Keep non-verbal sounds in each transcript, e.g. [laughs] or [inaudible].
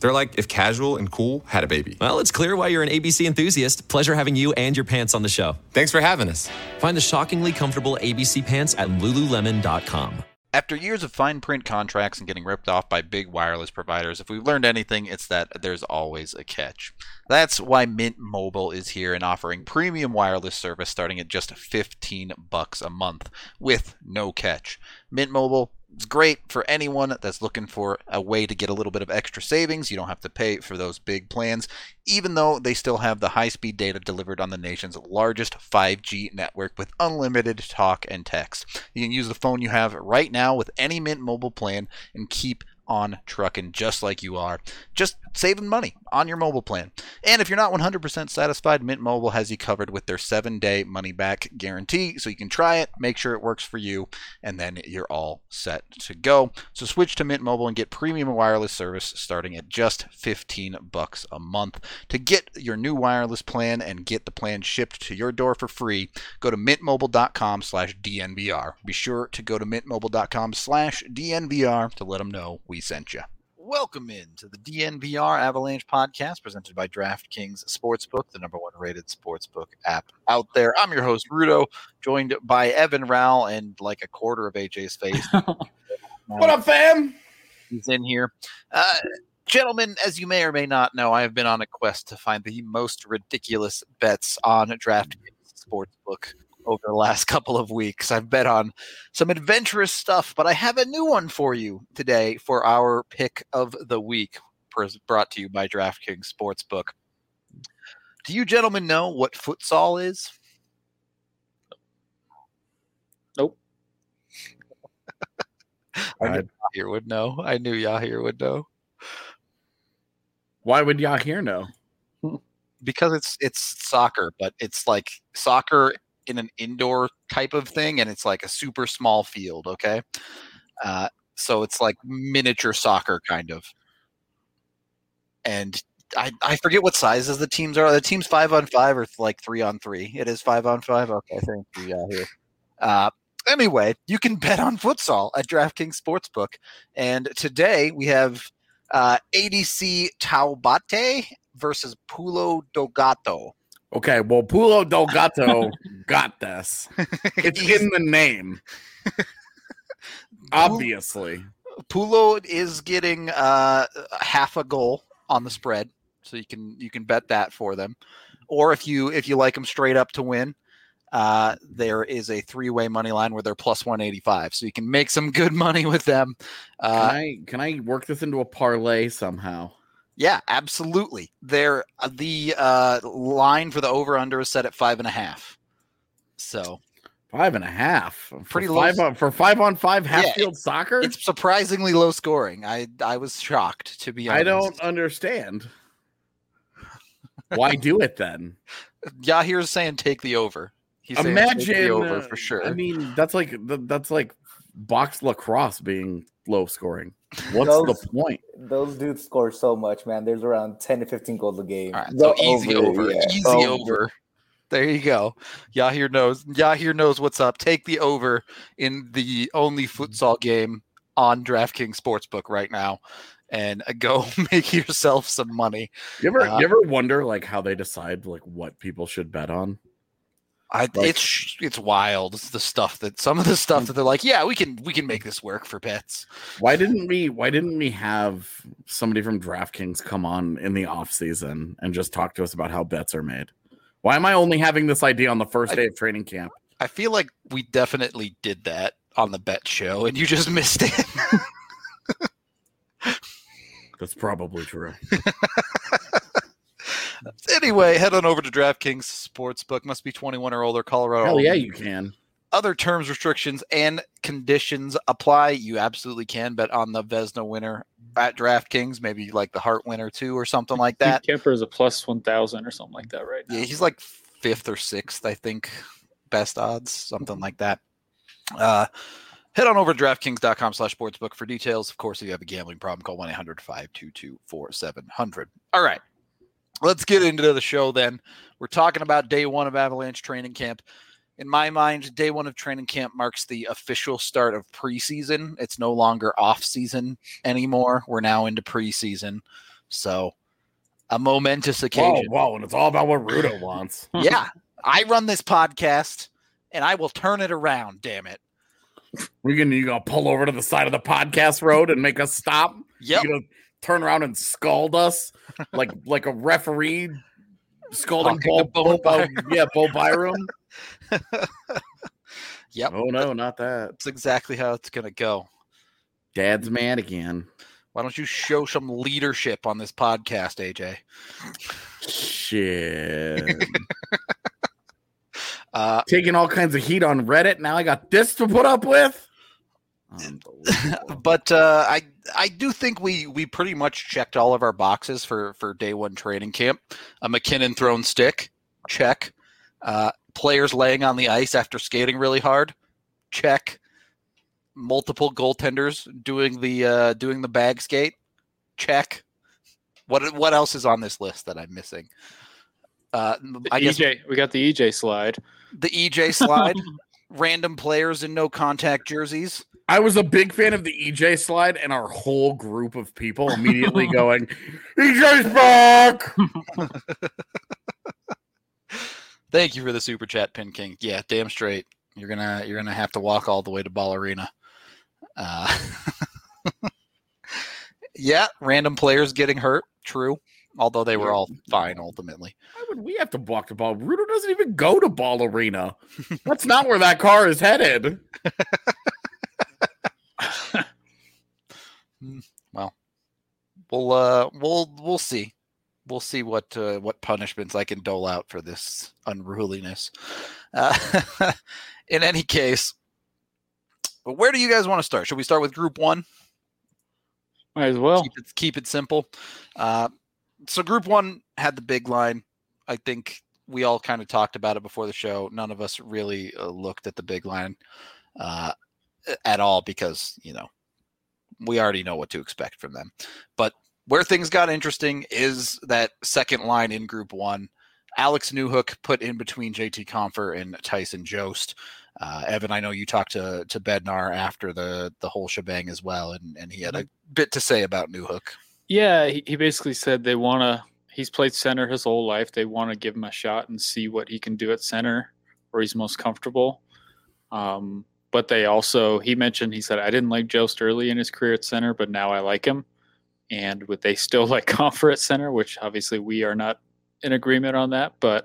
They're like if casual and cool had a baby. Well, it's clear why you're an ABC enthusiast. Pleasure having you and your pants on the show. Thanks for having us. Find the shockingly comfortable ABC pants at lululemon.com. After years of fine print contracts and getting ripped off by big wireless providers, if we've learned anything, it's that there's always a catch. That's why Mint Mobile is here and offering premium wireless service starting at just 15 bucks a month with no catch. Mint Mobile is great for anyone that's looking for a way to get a little bit of extra savings. You don't have to pay for those big plans, even though they still have the high speed data delivered on the nation's largest 5G network with unlimited talk and text. You can use the phone you have right now with any Mint Mobile plan and keep on trucking just like you are. Just saving money on your mobile plan. And if you're not 100% satisfied, Mint Mobile has you covered with their 7-day money back guarantee so you can try it, make sure it works for you, and then you're all set to go. So switch to Mint Mobile and get premium wireless service starting at just 15 bucks a month. To get your new wireless plan and get the plan shipped to your door for free, go to mintmobile.com slash DNVR. Be sure to go to mintmobile.com slash DNVR to let them know we sent you. Welcome in to the DNVR Avalanche podcast presented by DraftKings Sportsbook, the number one rated sportsbook app out there. I'm your host, Rudo, joined by Evan Rawal and like a quarter of AJ's face. [laughs] What up, fam? He's in here. Uh, gentlemen, as you may or may not know, I have been on a quest to find the most ridiculous bets on DraftKings Sportsbook over the last [laughs] couple of weeks. I've bet on some adventurous stuff, but I have a new one for you today for our pick of the week, brought to you by DraftKings Sportsbook. Do you gentlemen know what futsal is? Nope. I knew Yahir would know. I knew Yahir would know. Why would Yahir know? [laughs] because it's it's soccer, but it's like soccer in an indoor type of thing, and it's like a super small field. Okay, uh, so it's like miniature soccer kind of. And I I forget what sizes the teams are. The teams five on five or like three on three. It is five on five. Okay, thank you. Yeah, here. Uh, anyway, you can [laughs] bet on futsal at DraftKings Sportsbook, and today we have uh, ADC Taubate versus Pulo Dogato. Okay, well, Pulo Delgato [laughs] got this. It's in the name. Obviously. Pulo is getting uh, half a goal on the spread, so you can you can bet that for them. Or if you if you like them straight up to win, uh, there is a three way money line where they're plus one eighty five, so you can make some good money with them. Can Uh, I can I work this into a parlay somehow? Yeah, absolutely. There uh, the uh, line for the over under is set at five and a half. So Five and a half. For Pretty low five on for five on five half Yeah, field soccer. it's surprisingly low scoring. I I was shocked to be honest. I don't understand. Why do it then? [laughs] Yahir's saying take the over. He's Imagine the over uh, for sure. I mean, that's like that's like box lacrosse being low scoring. What's Those- the point? Those dudes score so much, man. There's around 10 to 15 goals a game. All right, The so easy over, yeah. easy Over. over. There you go. Yahir knows. Yahir knows what's up. Take the over in the only futsal game on DraftKings Sportsbook right now, and [laughs] go make yourself some money. You ever Uh, you ever wonder like how they decide like what people should bet on? I, Like- it's it's wild. It's the stuff that some of the stuff that they're like, yeah, we can we can make this work for bets. Why didn't we why didn't we have somebody from DraftKings come on in the off season and just talk to us about how bets are made? Why am I only having this idea on the first I- day of training camp? I feel like we definitely did that on the bet show, and you just [laughs] missed it. That's probably true. [laughs] anyway, head on over to DraftKings Sportsbook. Must be 21 or older. Colorado. Hell yeah, you can. Other terms, restrictions, and conditions apply. You absolutely can bet on the Vezina winner at DraftKings, maybe like the Hart winner too, or something like that. Kuemper is a plus one thousand or something like that right now. Yeah, he's like fifth or sixth, I think, best odds, something like that. Uh, head on over to DraftKings.com slash sportsbook for details. Of course, if you have a gambling problem, call 1 800 522 4700. All right, let's get into the show then. We're talking about day one of Avalanche training camp. In my mind, day one of training camp marks the official start of preseason. It's no longer off season anymore. We're now into preseason. So, a momentous occasion. whoa, and it's all about what Rudo wants. [laughs] yeah, I run this podcast and I will turn it around, damn it. We're gonna you gonna pull over to the side of the podcast road and make us stop. Yep. You're gonna turn around and scald us like [laughs] like a referee scalding Bo, Bo Bo, yeah, Bo Byram. [laughs] Yep. Oh no, not that. That's exactly how it's to go. Dad's mad again. Why don't you show some leadership on this podcast, AJ? Shit. [laughs] Uh, Taking all kinds of heat on Reddit. Now I got this to put up with. Unbelievable. but [laughs] uh, I I do think we we pretty much checked all of our boxes for for day one training camp. A MacKinnon thrown stick, check. Uh, players laying on the ice after skating really hard, check. Multiple goaltenders doing the uh, doing the bag skate, check. What what else is on this list that I'm missing? Uh, The I guess EJ, we got the EJ slide. the EJ slide, [laughs] random players in no contact jerseys. I was a big fan of the EJ slide, and our whole group of people immediately [laughs] going, EJ's back. [laughs] Thank you for the super chat, Pin King. Yeah, damn straight. You're gonna you're gonna have to walk all the way to Ball Arena. Uh, [laughs] yeah, random players getting hurt. True, although they were all fine ultimately. Why would we have to walk the ball? Rudo doesn't even go to Ball Arena. That's not where that car is headed. Well, we'll uh we'll we'll see. We'll see what uh, what punishments I can dole out for this unruliness. Uh, [laughs] in any case, but where do you guys want to start? Should we start with Group One? Might as well. keep it keep it simple. Uh, so group one had the big line. I think we all kind of talked about it before the show. None of us really uh, looked at the big line uh, at all because you know we already know what to expect from them. But where things got interesting is that second line in group one. Alex Newhook put in between JT Compher and Tyson Jost. Uh, Evan, I know you talked to to Bednar after the the whole shebang as well, and, and he had a bit to say about Newhook. Yeah, he, he basically said they want to. He's played center his whole life. They want to give him a shot and see what he can do at center, where he's most comfortable. Um, but they also, he mentioned, he said, I didn't like Jost early in his career at center, but now I like him. And would they still [laughs] like Compher at center, which obviously we are not in agreement on that, but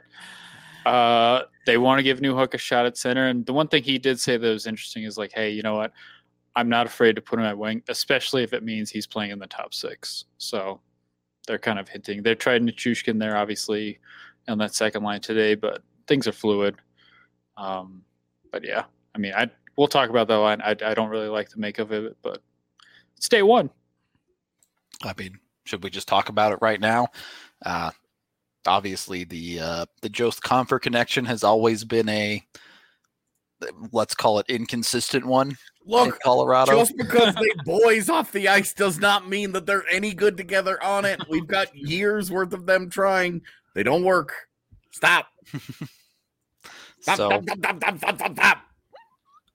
uh, they want to give Newhook a shot at center. And the one thing he did say that was interesting is like, hey, you know what? I'm not afraid to put him at wing, especially if it means he's playing in the top six. So they're kind of hinting. They're trying Nichushkin there, obviously, on that second line today, but things are fluid. Um, but yeah, I mean, I we'll talk about that line. I, I don't really like the make of it, but it's day one. I mean, should we just talk about it right now? Uh, obviously, the uh, the Jost Compher connection has always been a let's call it inconsistent one in Look, Colorado. just because they boys off the ice does not mean that they're any good together on it. We've got [laughs] years worth of them trying. They don't work. Stop. [laughs] Stop, so, stop, stop, stop, stop, stop, stop, stop.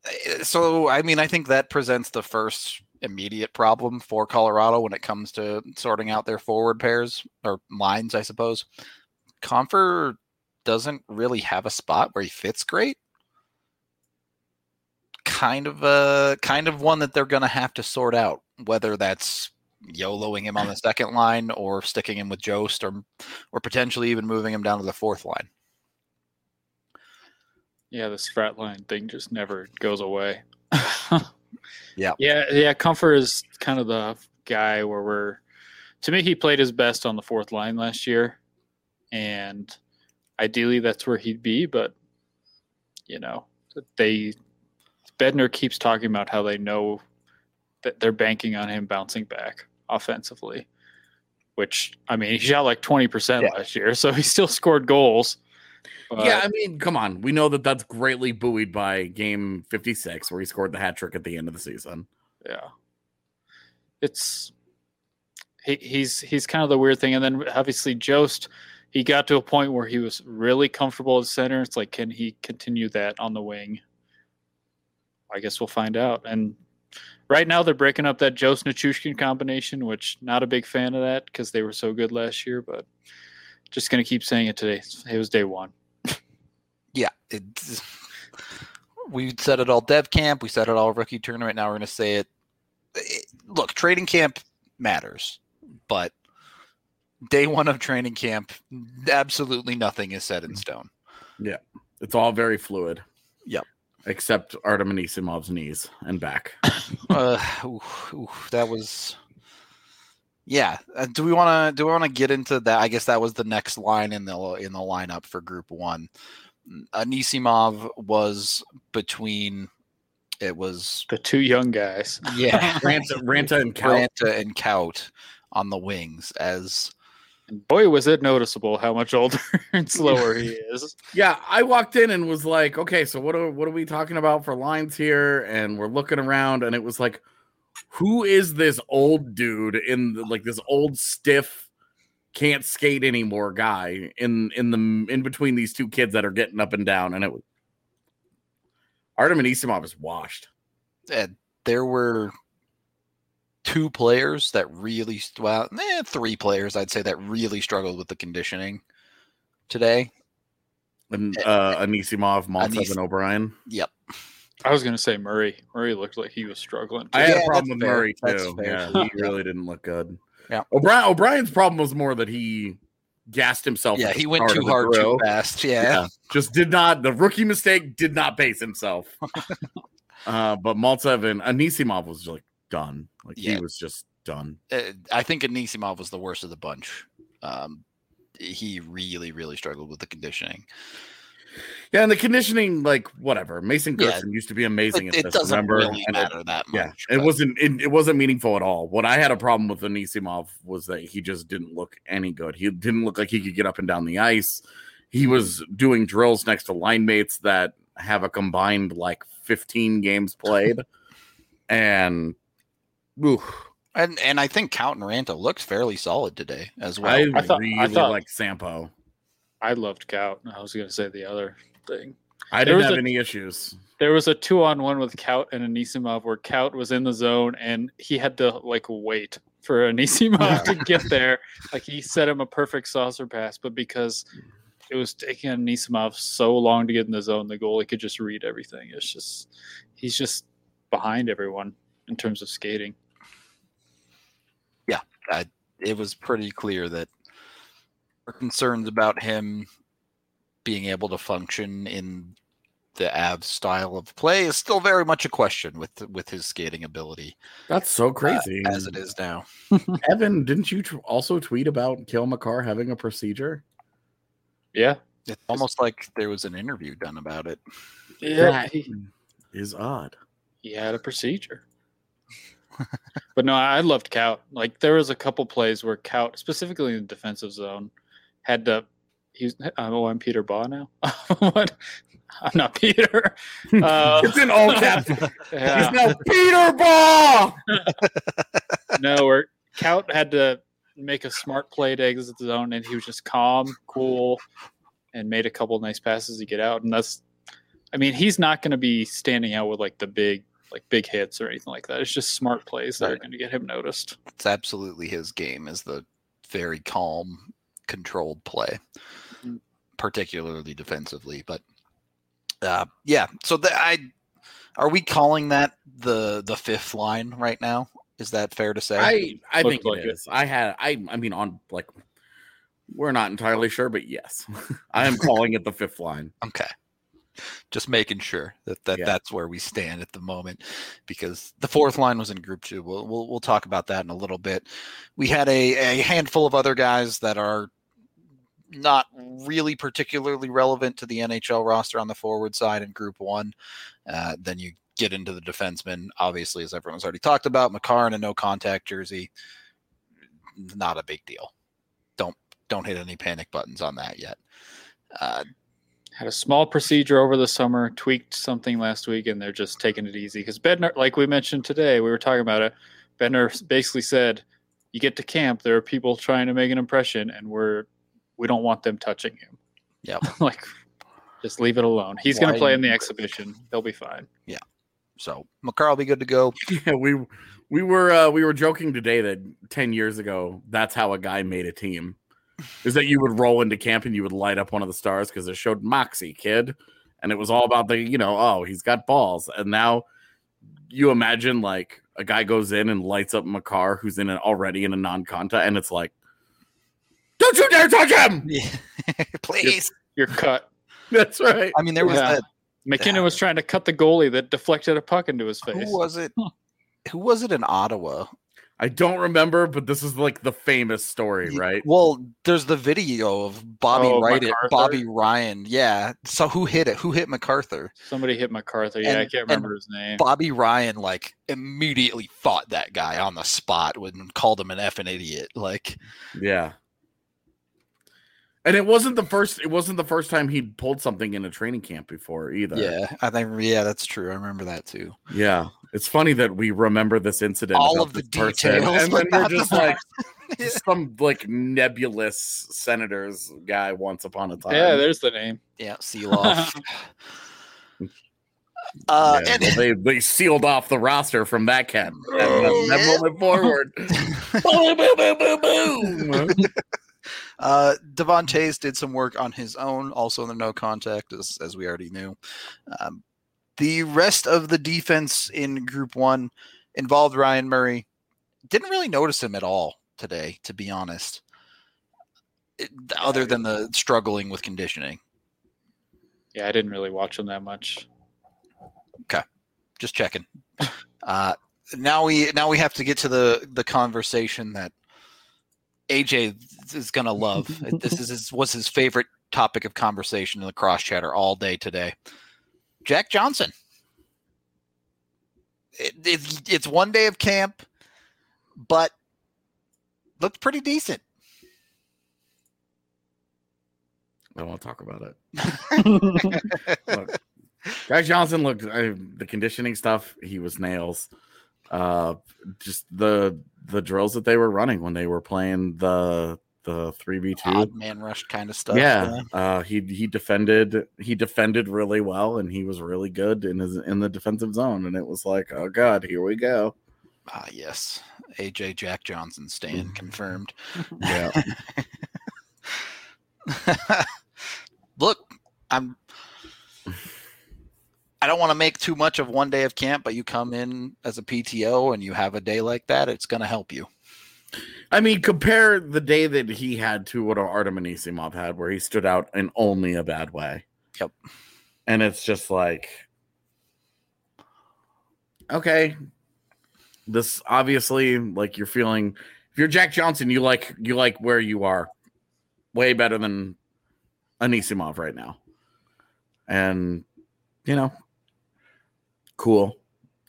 Uh, so I mean, I think that presents the first immediate problem for Colorado when it comes to sorting out their forward pairs or lines, I suppose. Compher doesn't really have a spot where he fits great. Kind of a kind of one that they're going to have to sort out, whether that's YOLOing him on the second line or sticking him with Jost or or potentially even moving him down to the fourth line. Yeah, this frat line thing just never goes away. [laughs] Yeah. Yeah, yeah. Compher is kind of the guy where we're to me he played his best on the fourth line last year. And ideally that's where he'd be, but you know, they Bednar keeps talking about how they know that they're banking on him bouncing back offensively. Which I mean, he shot like twenty percent Yeah. last year, so he still scored goals. But- yeah, I mean, come on. We know that that's greatly buoyed by game 56, where he scored the hat trick at the end of the season. yeah it's he, he's he's kind of the weird thing and then obviously jost he got to a point where he was really comfortable at center it's like can he continue that on the wing i guess we'll find out and right now they're breaking up that jost Nichushkin combination which not a big fan of that because they were so good last year but just gonna keep saying it today it was day one Yeah, it's, we said it all dev camp. We said it all rookie tournament. Now we're going to say it. it. Look, trading camp matters, but day one of training camp, absolutely nothing is set in stone. Yeah, it's all very fluid. Yep. Except Artem Anisimov's knees and back. [laughs] uh, oof, oof, that was. Yeah. Uh, do we want to? Do we want to get into that? I guess that was the next line in the in the lineup for Group One. Anisimov was between. It was the two young guys yeah. [laughs] Ranta, Ranta and Cal. Branta and Kaut on the wings as and boy was it noticeable how much older [laughs] and slower he is Yeah, I walked in and was like, okay, so what are what are we talking about for lines here? And we're looking around, and it was like, who is this old dude in the, like this old stiff, can't skate anymore guy in in the in between these two kids that are getting up and down? And it was Artem Anisimov is washed. uh, there were two players that really well eh, three players I'd say that really struggled with the conditioning today. And uh Anisimov, Maltsev, Anis- and O'Brien. Yep. I was gonna say Murray. Murray looked like he was struggling. I had Yeah, a problem with fair. Murray That's too. fair. Yeah, he [laughs] really didn't look good. Yeah. O'Brien O'Brien's problem was more that he gassed himself. Yeah, he went too hard drill. too fast. Yeah. Yeah, just did not. The rookie mistake did not pace himself. [laughs] uh, but Maltsev and Anisimov was like done. Like Yeah. he was just done. Uh, I think Anisimov was the worst of the bunch. Um, he really, really struggled with the conditioning. Yeah, and the conditioning, like whatever. Mason Yeah. Used to be amazing It, at it this. doesn't remember? really And it- matter that yeah, much. it wasn't. It, it wasn't meaningful at all. What I had a problem with Anisimov was that he just didn't look any good. He didn't look like he could get up and down the ice. He was doing drills next to line mates that have a combined like 15 games played, and oof, And and I think Kaut and Ranta looked fairly solid today as well. I, I thought- I really thought- like Sampo. I loved Kaut. I was gonna say the other thing. I There didn't have a- any issues. There was a two on one with Kaut and Anisimov where Kaut was in the zone and he had to like wait for Anisimov to get there. Like he set him a perfect saucer pass, but because it was taking Anisimov so long to get in the zone, the goalie could just read everything. It's just he's just behind everyone in terms of skating. Yeah, it was pretty clear that our concerns about him being able to function in the Avs style of play is still very much a question with with his skating ability That's so uh, crazy. as it is now. [laughs] Evan, didn't you t- also tweet about Cale Makar having a procedure? Yeah. It's almost like there was an interview done about it. Yeah. That He, is odd. he had a procedure. [laughs] but no, I loved Kaut. Like there was a couple plays where Kaut, specifically in the defensive zone, had to. He's oh, I'm Peter Baugh now. [laughs] what? I'm not Peter. [laughs] Uh, It's in all caps. [laughs] yeah, He's now Peter Baugh. no, where Kaut had to make a smart play to exit the zone, and he was just calm, cool, and made a couple nice passes to get out. And that's, I mean, he's not going to be standing out with like the big, like big hits or anything like that. It's just smart plays that are going to get him noticed. It's absolutely his game is the very calm, controlled play. Particularly defensively. But uh, yeah, so the, I are we calling that the the fifth line right now? Is that fair to say? I I Looks think like it it. is. I had I I mean on like we're not entirely sure, but yes, [laughs] I am calling it the fifth line. okay. just making sure that, that Yeah. that's where we stand at the moment, because the fourth line was in Group Two. We'll we'll, we'll talk about that in a little bit. We had a, a handful of other guys that are not really particularly relevant to the NHL roster on the forward side in Group One. Uh, then you get into the defensemen, obviously, as everyone's already talked about. Makar in a no contact jersey, not a big deal. Don't don't hit any panic buttons on that yet. Uh, Had a small procedure over the summer, tweaked something last week, and they're just taking it easy. Because Bednar, like we mentioned today, we were talking about it. Bednar basically said, "You get to camp, there are people trying to make an impression, and we're we don't want them touching him. Yeah, [laughs] like, just leave it alone. He's going to play in the exhibition. He'll be fine. Yeah. So Makar will be good to go. [laughs] Yeah, we we were uh, we were joking today that ten years ago that's how a guy made a team. Is that you would roll into camp and you would light up one of the stars because it showed Moxie kid, and it was all about the you know oh he's got balls and now you imagine like a guy goes in and lights up Makar who's in an already in a non-contact and it's like don't you dare touch him. [laughs] [laughs] Please. You're cut. That's right. I mean, there was Yeah. that. MacKinnon was trying to cut the goalie that deflected a puck into his face. Who was it? Who was it in Ottawa? I don't remember, but this is like the famous story, right? Well, there's the video of Bobby Oh, Wright, MacArthur? Bobby Ryan. Yeah. So who hit it? Who hit MacArthur? Somebody hit MacArthur. Yeah, I can't remember his name. Bobby Ryan like immediately fought that guy on the spot when called him an effing idiot. Like, Yeah. And it wasn't the first it wasn't the first time he'd pulled something in a training camp before either. yeah, I think yeah, that's true. I remember that too. Yeah. It's funny that we remember this incident. All of the details And then we're just like [laughs] just some like nebulous senators guy once upon a time. yeah, there's the name. Yeah, seal off. [laughs] uh, Yeah, and well, they they sealed off the roster from that cat. That, that Yeah. forward. [laughs] boom, boom, boom, boom, boom. Uh, Devon Toews did some work on his own, also in the no contact, as, as we already knew. Um, the rest of the defense in Group One involved Ryan Murray. Didn't really notice him at all today, to be honest. It- other than the struggling with conditioning, Yeah, I didn't really watch him that much. Okay, just checking. Uh, now we now we have to get to the the conversation that AJ is gonna love. [laughs] this is his, was his favorite topic of conversation in the cross chatter all day today. Jack Johnson. It, it's, it's one day of camp, but looked pretty decent. I don't want to talk about it. [laughs] [laughs] Look, Jack Johnson looked I, the conditioning stuff. He was nails. Uh, just the the drills that they were running when they were playing the the three v two. Man rush kind of stuff. Yeah, uh, he he defended he defended really well, and he was really good in his in the defensive zone. And it was like, oh god, here we go. Ah, yes. AJ Jack Johnson stand confirmed. Yeah, [laughs] Look, I'm. I don't want to make too much of one day of camp, but you come in as a PTO and you have a day like that, it's going to help you. I mean, compare the day that he had to what Artem Anisimov had, where he stood out in only a bad way. Yep. And it's just like, okay, this obviously like you're feeling. If you're Jack Johnson, you like you like where you are, way better than Anisimov right now, and you know, cool.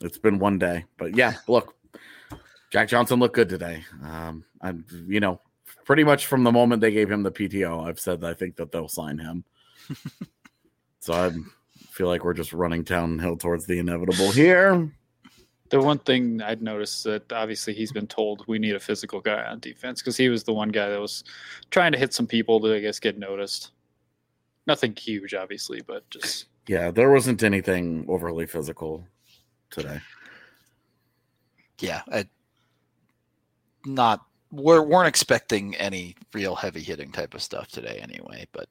It's been one day, but yeah, look, Jack Johnson looked good today. Um, I'm, you know, pretty much from the moment they gave him the PTO, I've said I think that they'll sign him. [laughs] so I feel like we're just running downhill towards the inevitable here. The one thing I'd noticed that obviously he's been told we need a physical guy on defense because he was the one guy that was trying to hit some people to I guess get noticed. Nothing huge, obviously, but just Yeah, there wasn't anything overly physical today. Yeah. I, not, we're, weren't expecting any real heavy hitting type of stuff today anyway. But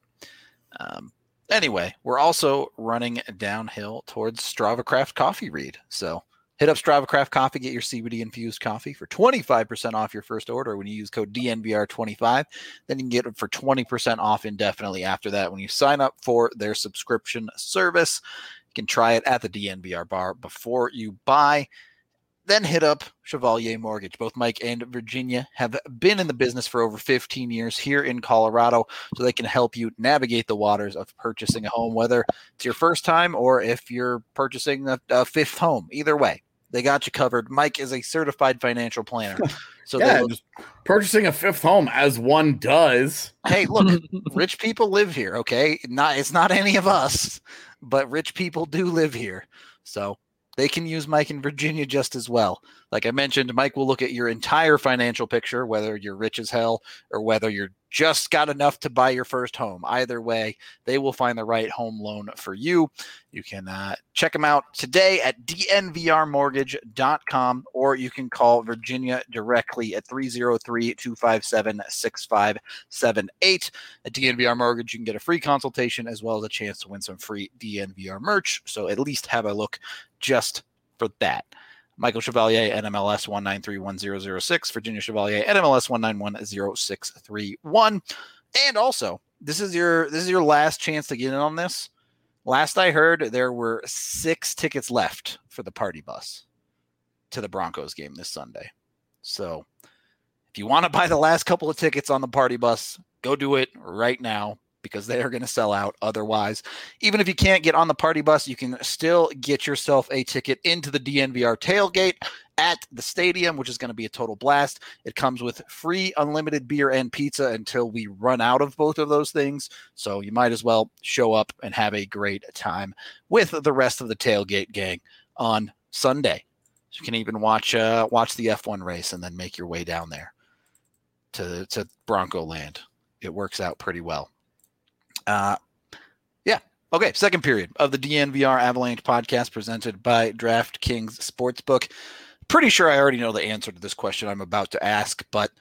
um, anyway, we're also running downhill towards Strava Craft Coffee Read. So Hit up Strava Craft Coffee, get your CBD infused coffee for 25% off your first order when you use code DNVR25. Then you can get it for 20% off indefinitely after that when you sign up for their subscription service. You can try it at the DNVR bar before you buy. Then hit up Chevalier Mortgage. Both Mike and Virginia have been in the business for over 15 years here in Colorado, so they can help you navigate the waters of purchasing a home, whether it's your first time or if you're purchasing a, a fifth home. Either way, they got you covered. Mike is a certified financial planner. [laughs] So yeah, just purchasing a fifth home as one does. hey, look, [laughs] rich people live here, okay? Not it's not any of us, but rich people do live here. So they can use Mike in Virginia just as well. Like I mentioned, Mike will look at your entire financial picture, whether you're rich as hell or whether you're just got enough to buy your first home. Either way, they will find the right home loan for you. You can uh, check them out today at dnvrmortgage.com or you can call Virginia directly at 303 257 6578. At DNVR Mortgage, you can get a free consultation as well as a chance to win some free DNVR merch. So at least have a look just for that. Michael Chevalier, NMLS 1931006, Virginia Chevalier, NMLS 1910631. And also, this is your this is your last chance to get in on this. Last I heard, there were six tickets left for the party bus to the Broncos game this Sunday. So if you want to buy the last couple of tickets on the party bus, go do it right now because they are going to sell out otherwise. Even if you can't get on the party bus, you can still get yourself a ticket into the DNVR tailgate at the stadium, which is going to be a total blast. It comes with free unlimited beer and pizza until we run out of both of those things. So you might as well show up and have a great time with the rest of the tailgate gang on Sunday. You can even watch uh, watch the F1 race and then make your way down there to to Bronco Land. It works out pretty well. Uh, yeah. Okay. Second period of the DNVR Avalanche podcast presented by DraftKings Sportsbook. Pretty sure I already know the answer to this question I'm about to ask, but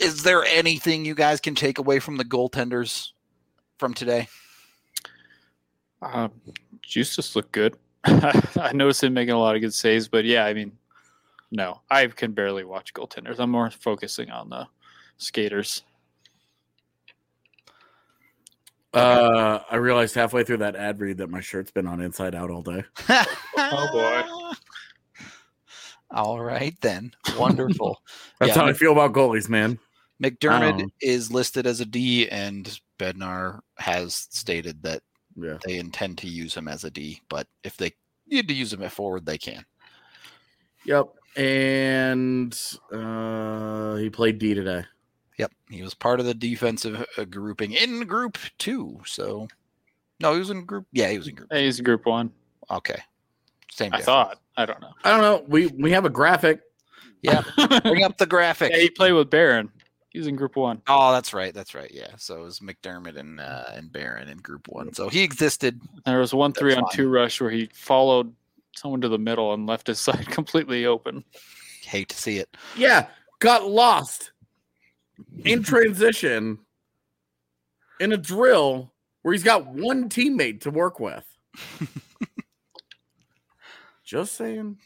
is there anything you guys can take away from the goaltenders from today? Uh, Juice just looked good. [laughs] I noticed him making a lot of good saves, but yeah, I mean, no, I can barely watch goaltenders. I'm more focusing on the skaters. Uh, I realized halfway through that ad read that my shirt's been on inside out all day. Oh, boy. [laughs] All right then. Wonderful. [laughs] That's Yeah, how I feel about goalies, man. McDermott Um, is listed as a D, and Bednar has stated that Yeah. they intend to use him as a D. But if they need to use him at forward, they can. Yep. And uh he played D today. Yep, he was part of the defensive uh, grouping in Group Two. So, no, he was in Group. Yeah, he was in Group. Hey, he's group one. Okay, same. I thought. I don't know. I don't know. We we have a graphic. Yeah, [laughs] bring up the graphic. Yeah, he played with Barron. He's in group one. Oh, that's right. That's right. Yeah. So it was McDermott and uh, and Barron in Group One. So he existed. There was one three on fine. two rush where he followed someone to the middle and left his [laughs] side completely open. Hate to see it. Yeah, got lost in [laughs] transition in a drill where he's got one teammate to work with. [laughs] Just saying.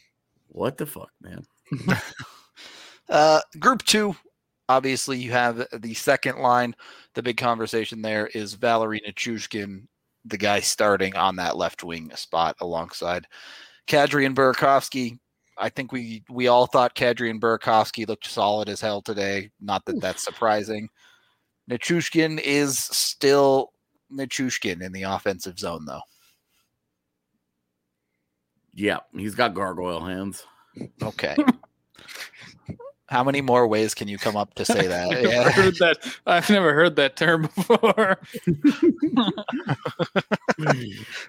What the fuck, man? [laughs] Uh, group two, obviously, you have the second line. The big conversation there is Valeri Nichushkin, the guy starting on that left wing spot alongside Kadri and Burakovsky. I think we we all thought Kadri and Burakovsky looked solid as hell today. Not that that's surprising. Nichushkin is still Nichushkin in the offensive zone, though. Yeah, he's got gargoyle hands. Okay. How many more ways can you come up to [laughs] say that? I've never Yeah. heard that. I've never heard that term before.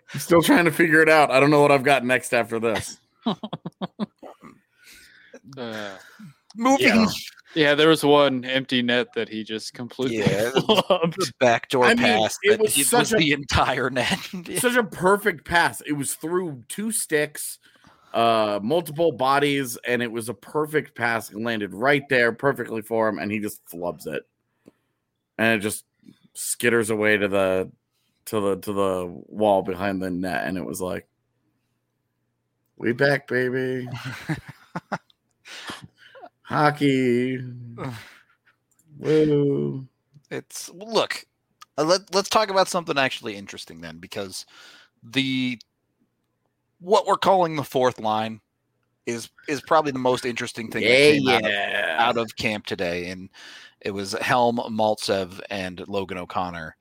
[laughs] Still trying to figure it out. I don't know what I've got next after this. [laughs] Uh, Moving Yeah. yeah, there was one empty net that he just completely Yeah, the backdoor I mean, pass. it was it such a- the entire net. [laughs] Such a perfect pass. It was through two sticks, uh, multiple bodies, and it was a perfect pass. It landed right there perfectly for him, and he just flubs it. And it just skitters away to the to the to the wall behind the net, and it was like We back, baby. [laughs] Hockey. [sighs] Woo. It's look. uh, Let Let's talk about something actually interesting then, because the what we're calling the fourth line is is probably the most interesting thing that Yeah, out of out of camp today, and it was Helm, Maltsev, and Logan O'Connor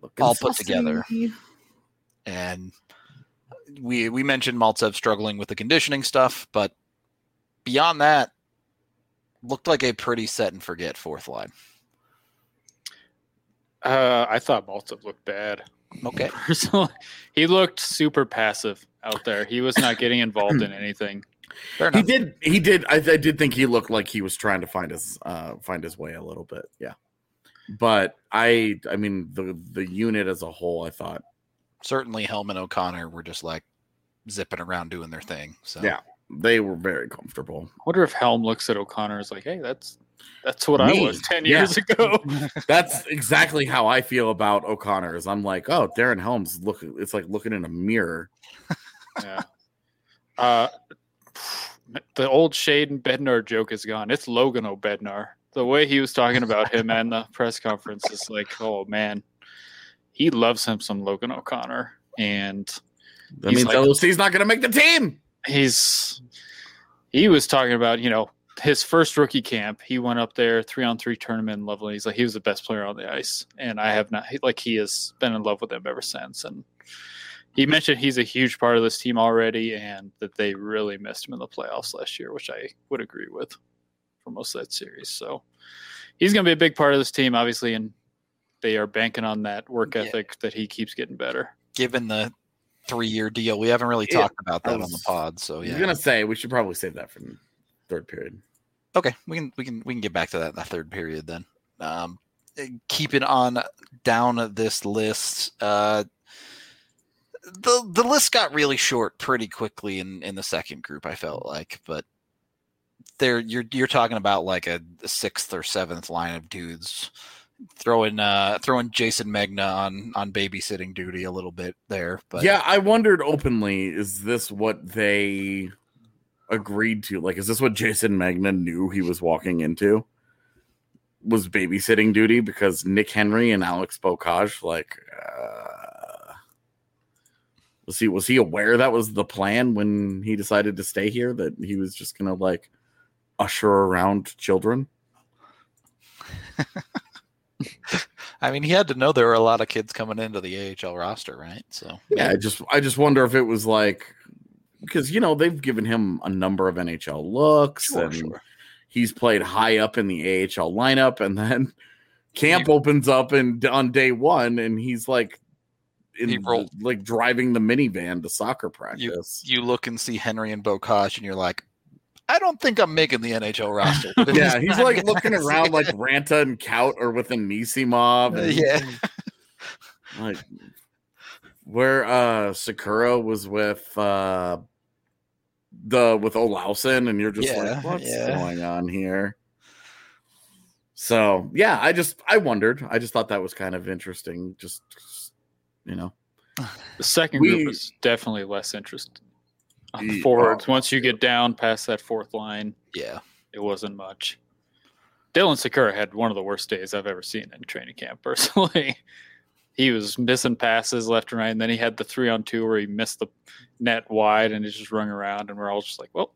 Looking all put saucy. together. and we we mentioned Maltsev struggling with the conditioning stuff, but beyond that, looked like a pretty set and forget fourth line. Uh, I thought Maltsev looked bad. Okay, [laughs] Personally, he looked super passive out there. He was not getting involved in anything. fair He did. He did. I, I did think he looked like he was trying to find his uh find his way a little bit. Yeah, but I. I mean the the unit as a whole. I thought. Certainly, Helm and O'Connor were just like zipping around doing their thing. So Yeah. They were very comfortable. I wonder if Helm looks at O'Connor and is like, "Hey, that's that's what Me. I was ten Yeah. years ago." [laughs] [laughs] That's exactly how I feel about O'Connor. Is I'm like, oh, Darren Helms look. It's like looking in a mirror. yeah. Uh, the old Shaden Bednar joke is gone. It's Logan O'Bednar. The way he was talking about him and the [laughs] press conference is like, oh man, he loves him some Logan O'Connor, and That He's means like- LOC's not going to make the team. He's he was talking about you know his first rookie camp he went up there three on three tournament in Loveland. he's like he was the best player on the ice and i have not like he has been in love with him ever since and he mentioned he's a huge part of this team already and that they really missed him in the playoffs last year which i would agree with for most of that series so he's going to be a big part of this team obviously and they are banking on that work Yeah. ethic that he keeps getting better given the three-year deal, we haven't really Yeah, talked about I that on the pod. So yeah, I was gonna say we should probably save that for the third period. Okay, we can we can we can get back to that in the third period then. Um, eh, keeping on down this list, uh, the the list got really short pretty quickly in in the second group. I felt like, but there you're you're talking about like a, a sixth or seventh line of dudes throwing uh throwing Jayson Megna on on babysitting duty a little bit there. But yeah, I wondered openly: is this what they agreed to? Like, is this what Jayson Megna knew he was walking into? Was babysitting duty because Nick Henry and Alex Beaucage like uh, was he was he aware that was the plan when he decided to stay here that he was just gonna like usher around children? [laughs] I mean, he had to know there were a lot of kids coming into the AHL roster, right? So Yeah, I just I just wonder if it was like because you know they've given him a number of NHL looks sure, and sure. he's played high up in the AHL lineup, and then [laughs] camp opens up and on day one, and he's like in He rolled- like driving the minivan to soccer practice. you look and see Henry and Beaucage, and you're like, I don't think I'm making the NHL roster. [laughs] Yeah, he's like gonna looking [laughs] around like Ranta and Kaut are with a Nisimov. Uh, and, yeah. like where uh Sikura was with uh the with Olausson and you're just Yeah, like what's yeah. going on here so yeah I just I wondered I just thought that was kind of interesting just you know The second We- group is definitely less interest on the Ye- [laughs] forwards. oh, Once you get down past that fourth line, Yeah. it wasn't much. Dylan Sikura had one of the worst days I've ever seen in training camp. [laughs] Personally, he was missing passes left and right, and then he had the three on two where he missed the net wide and he just rung around, and we're all just like, "Well,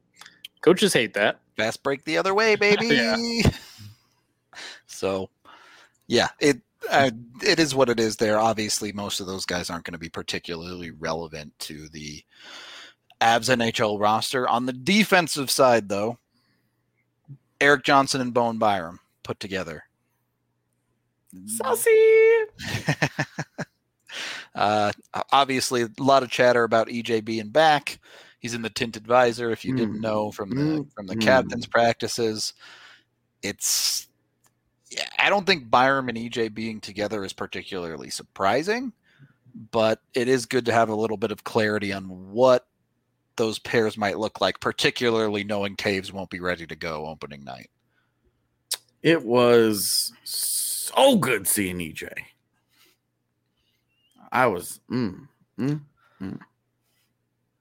coaches hate that." Fast break the other way, baby. [laughs] Yeah. So, yeah, it uh, it is what it is. There, obviously, most of those guys aren't going to be particularly relevant to the Avs NHL roster. On the defensive side, though, Eric Johnson and Bowen Byram put together. saucy [laughs] uh, obviously, a lot of chatter about EJ being back. He's in the tinted visor. If you didn't Mm, know from the mm, from the mm. captain's practices, it's. I don't think Byram and EJ being together is particularly surprising, but it is good to have a little bit of clarity on what those pairs might look like, particularly knowing Toews won't be ready to go opening night. it was so good seeing EJ I was mm, mm, mm.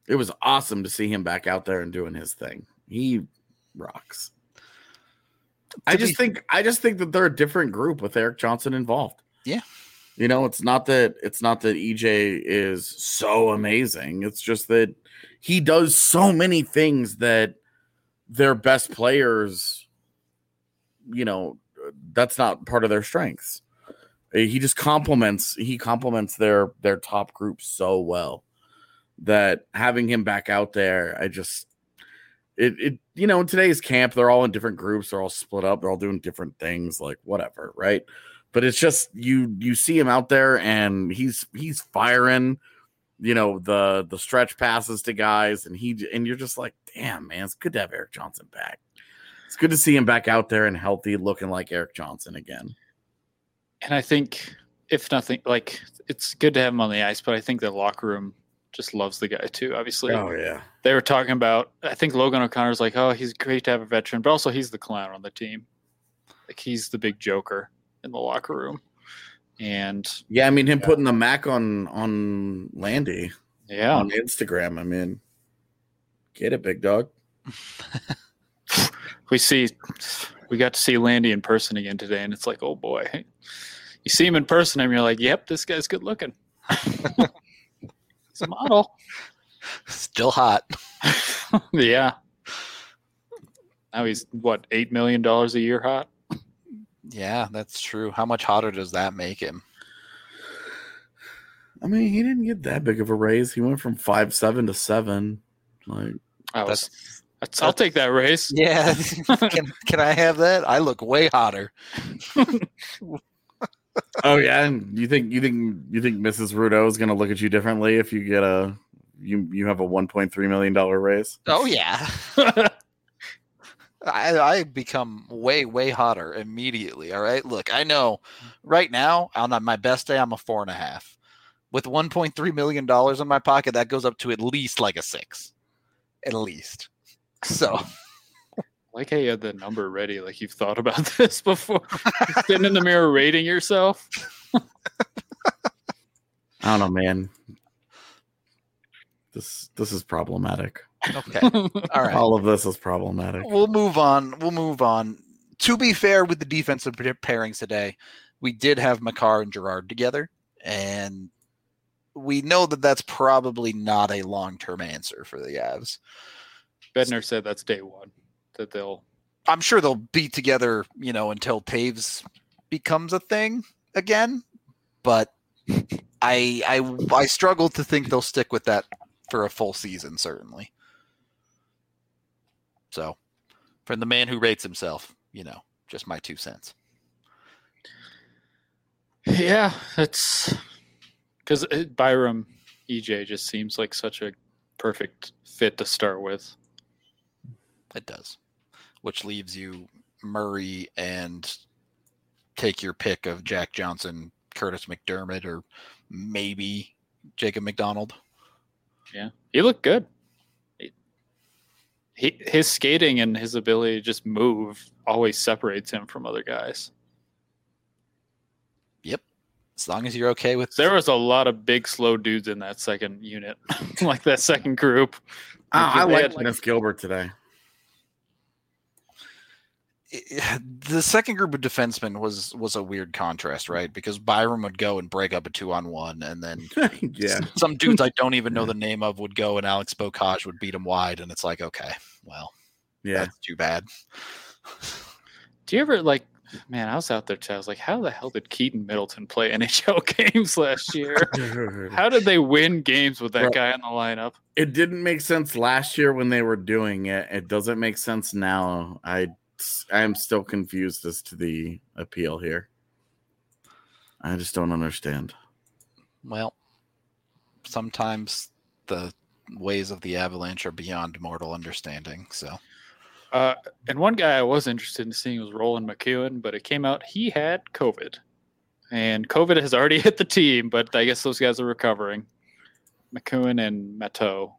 it was awesome to see him back out there and doing his thing. He rocks. I just think I just think that they're a different group with Eric Johnson involved. Yeah. You know, it's not that it's not that EJ is so amazing. It's just that he does so many things that their best players, you know, that's not part of their strengths. Uh, he just complements he complements their their top group so well that having him back out there, I just it, it you know in today's camp they're all in different groups they're all split up they're all doing different things like whatever right but it's just you you see him out there and he's he's firing you know the the stretch passes to guys and he and you're just like damn man it's good to have erik johnson back it's good to see him back out there and healthy looking like erik johnson again And I think, if nothing, like it's good to have him on the ice, but I think the locker room just loves the guy too. Obviously, oh yeah they were talking about. I think Logan O'Connor's like, oh, he's great to have a veteran, but also he's the clown on the team. Like he's the big joker in the locker room, and yeah i mean him putting the mac on on landy yeah, on instagram i mean get it big dog [laughs] we see we got to see Landy in person again today, and it's like, oh boy, you see him in person, and you're like, yep, this guy's good looking. He's a model. Still hot. [laughs] yeah. Now he's what eight million dollars a year hot. Yeah, that's true. How much hotter does that make him? I mean, he didn't get that big of a raise. He went from five seven to seven. Like, I was, that's, I'll take that raise. Yeah. [laughs] can, can I have that? I look way hotter. [laughs] oh yeah, and you think you think you think Mrs. Rudo is going to look at you differently if you get a you you have a one point three million dollar raise? Oh yeah. [laughs] I, I become way way hotter immediately. All right. Look, I know mm-hmm. right now on my best day I'm a four and a half. With 1.3 million dollars in my pocket, that goes up to at least like a six, at least. So like how you had the number ready, like you've thought about [laughs] this before. Sitting in the [laughs] mirror rating yourself. [laughs] I don't know, man. This this is problematic. Okay, [laughs] all right. All of this is problematic. We'll move on. We'll move on. To be fair with the defensive pairings today, we did have Makar and Girard together, and we know that that's probably not a long term answer for the Avs. Bednar said that's day one that they'll. I'm sure they'll be together, you know, until Toews becomes a thing again. But [laughs] I I I struggle to think they'll stick with that for a full season, certainly. So, from the man who rates himself, you know, just my two cents. Yeah, it's because uh, Byram EJ just seems like such a perfect fit to start with. It does, which leaves you Murray and take your pick of Jack Johnson, Kurtis MacDermid, or maybe Jacob MacDonald. Yeah, he looked good. He, he his skating and his ability to just move always separates him from other guys. Yep, as long as you're okay with. There was a lot of big, slow dudes in that second unit, [laughs] like that second group. Oh, I, I They like had, Dennis Gilbert today. [sighs] the second group of defensemen was was a weird contrast, right? Because Byram would go and break up a two on one, and then [laughs] yeah, some dudes I don't even know the name of would go, and Alex Beaucage would beat him wide, and it's like, okay, well, yeah. that's too bad. [laughs] Do you ever like? Man, I was out there too. I was like, how the hell did Keaton Middleton play [laughs] NHL games last year? how did they win games with that Bro. guy in the lineup? it didn't make sense last year when they were doing it. It doesn't make sense now. I I'm still confused as to the appeal here. I just don't understand. Well, sometimes the ways of the Avalanche are beyond mortal understanding. So Uh, and one guy I was interested in seeing was Roland McEwen, but it came out he had COVID, and COVID has already [laughs] hit the team. But I guess those guys are recovering. McEwen and Matteau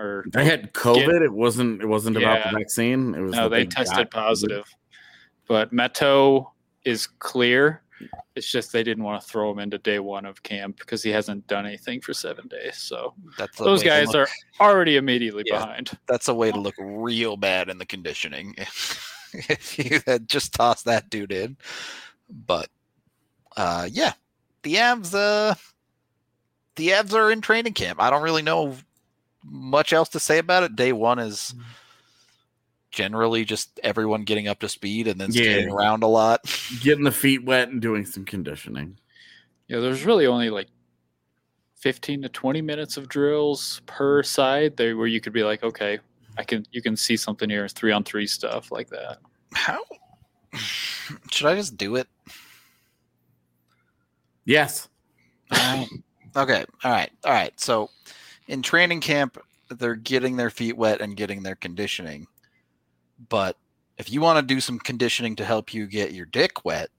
are I had COVID. it wasn't. It wasn't about the vaccine. It was. no, that they got tested COVID. positive, but Matteau is clear. It's just they didn't want to throw him into day one of camp because he hasn't done anything for seven days. So That's those guys look- are already immediately Yeah. behind. That's a way to look real bad in the conditioning [laughs] if you had just tossed that dude in. But uh, yeah, the Avs. Uh, the Avs are in training camp. I don't really know much else to say about it. Day one is mm-hmm. generally just everyone getting up to speed and then skating Yeah. around a lot. [laughs] Getting the feet wet and doing some conditioning. Yeah, there's really only like 15 to 20 minutes of drills per side there where you could be like, okay, I can you can see something here, three on three stuff like that. How [sighs] should I just do it? Yes. [laughs] Okay. All right. All right. So in training camp, they're getting their feet wet and getting their conditioning. But if you want to do some conditioning to help you get your dick wet,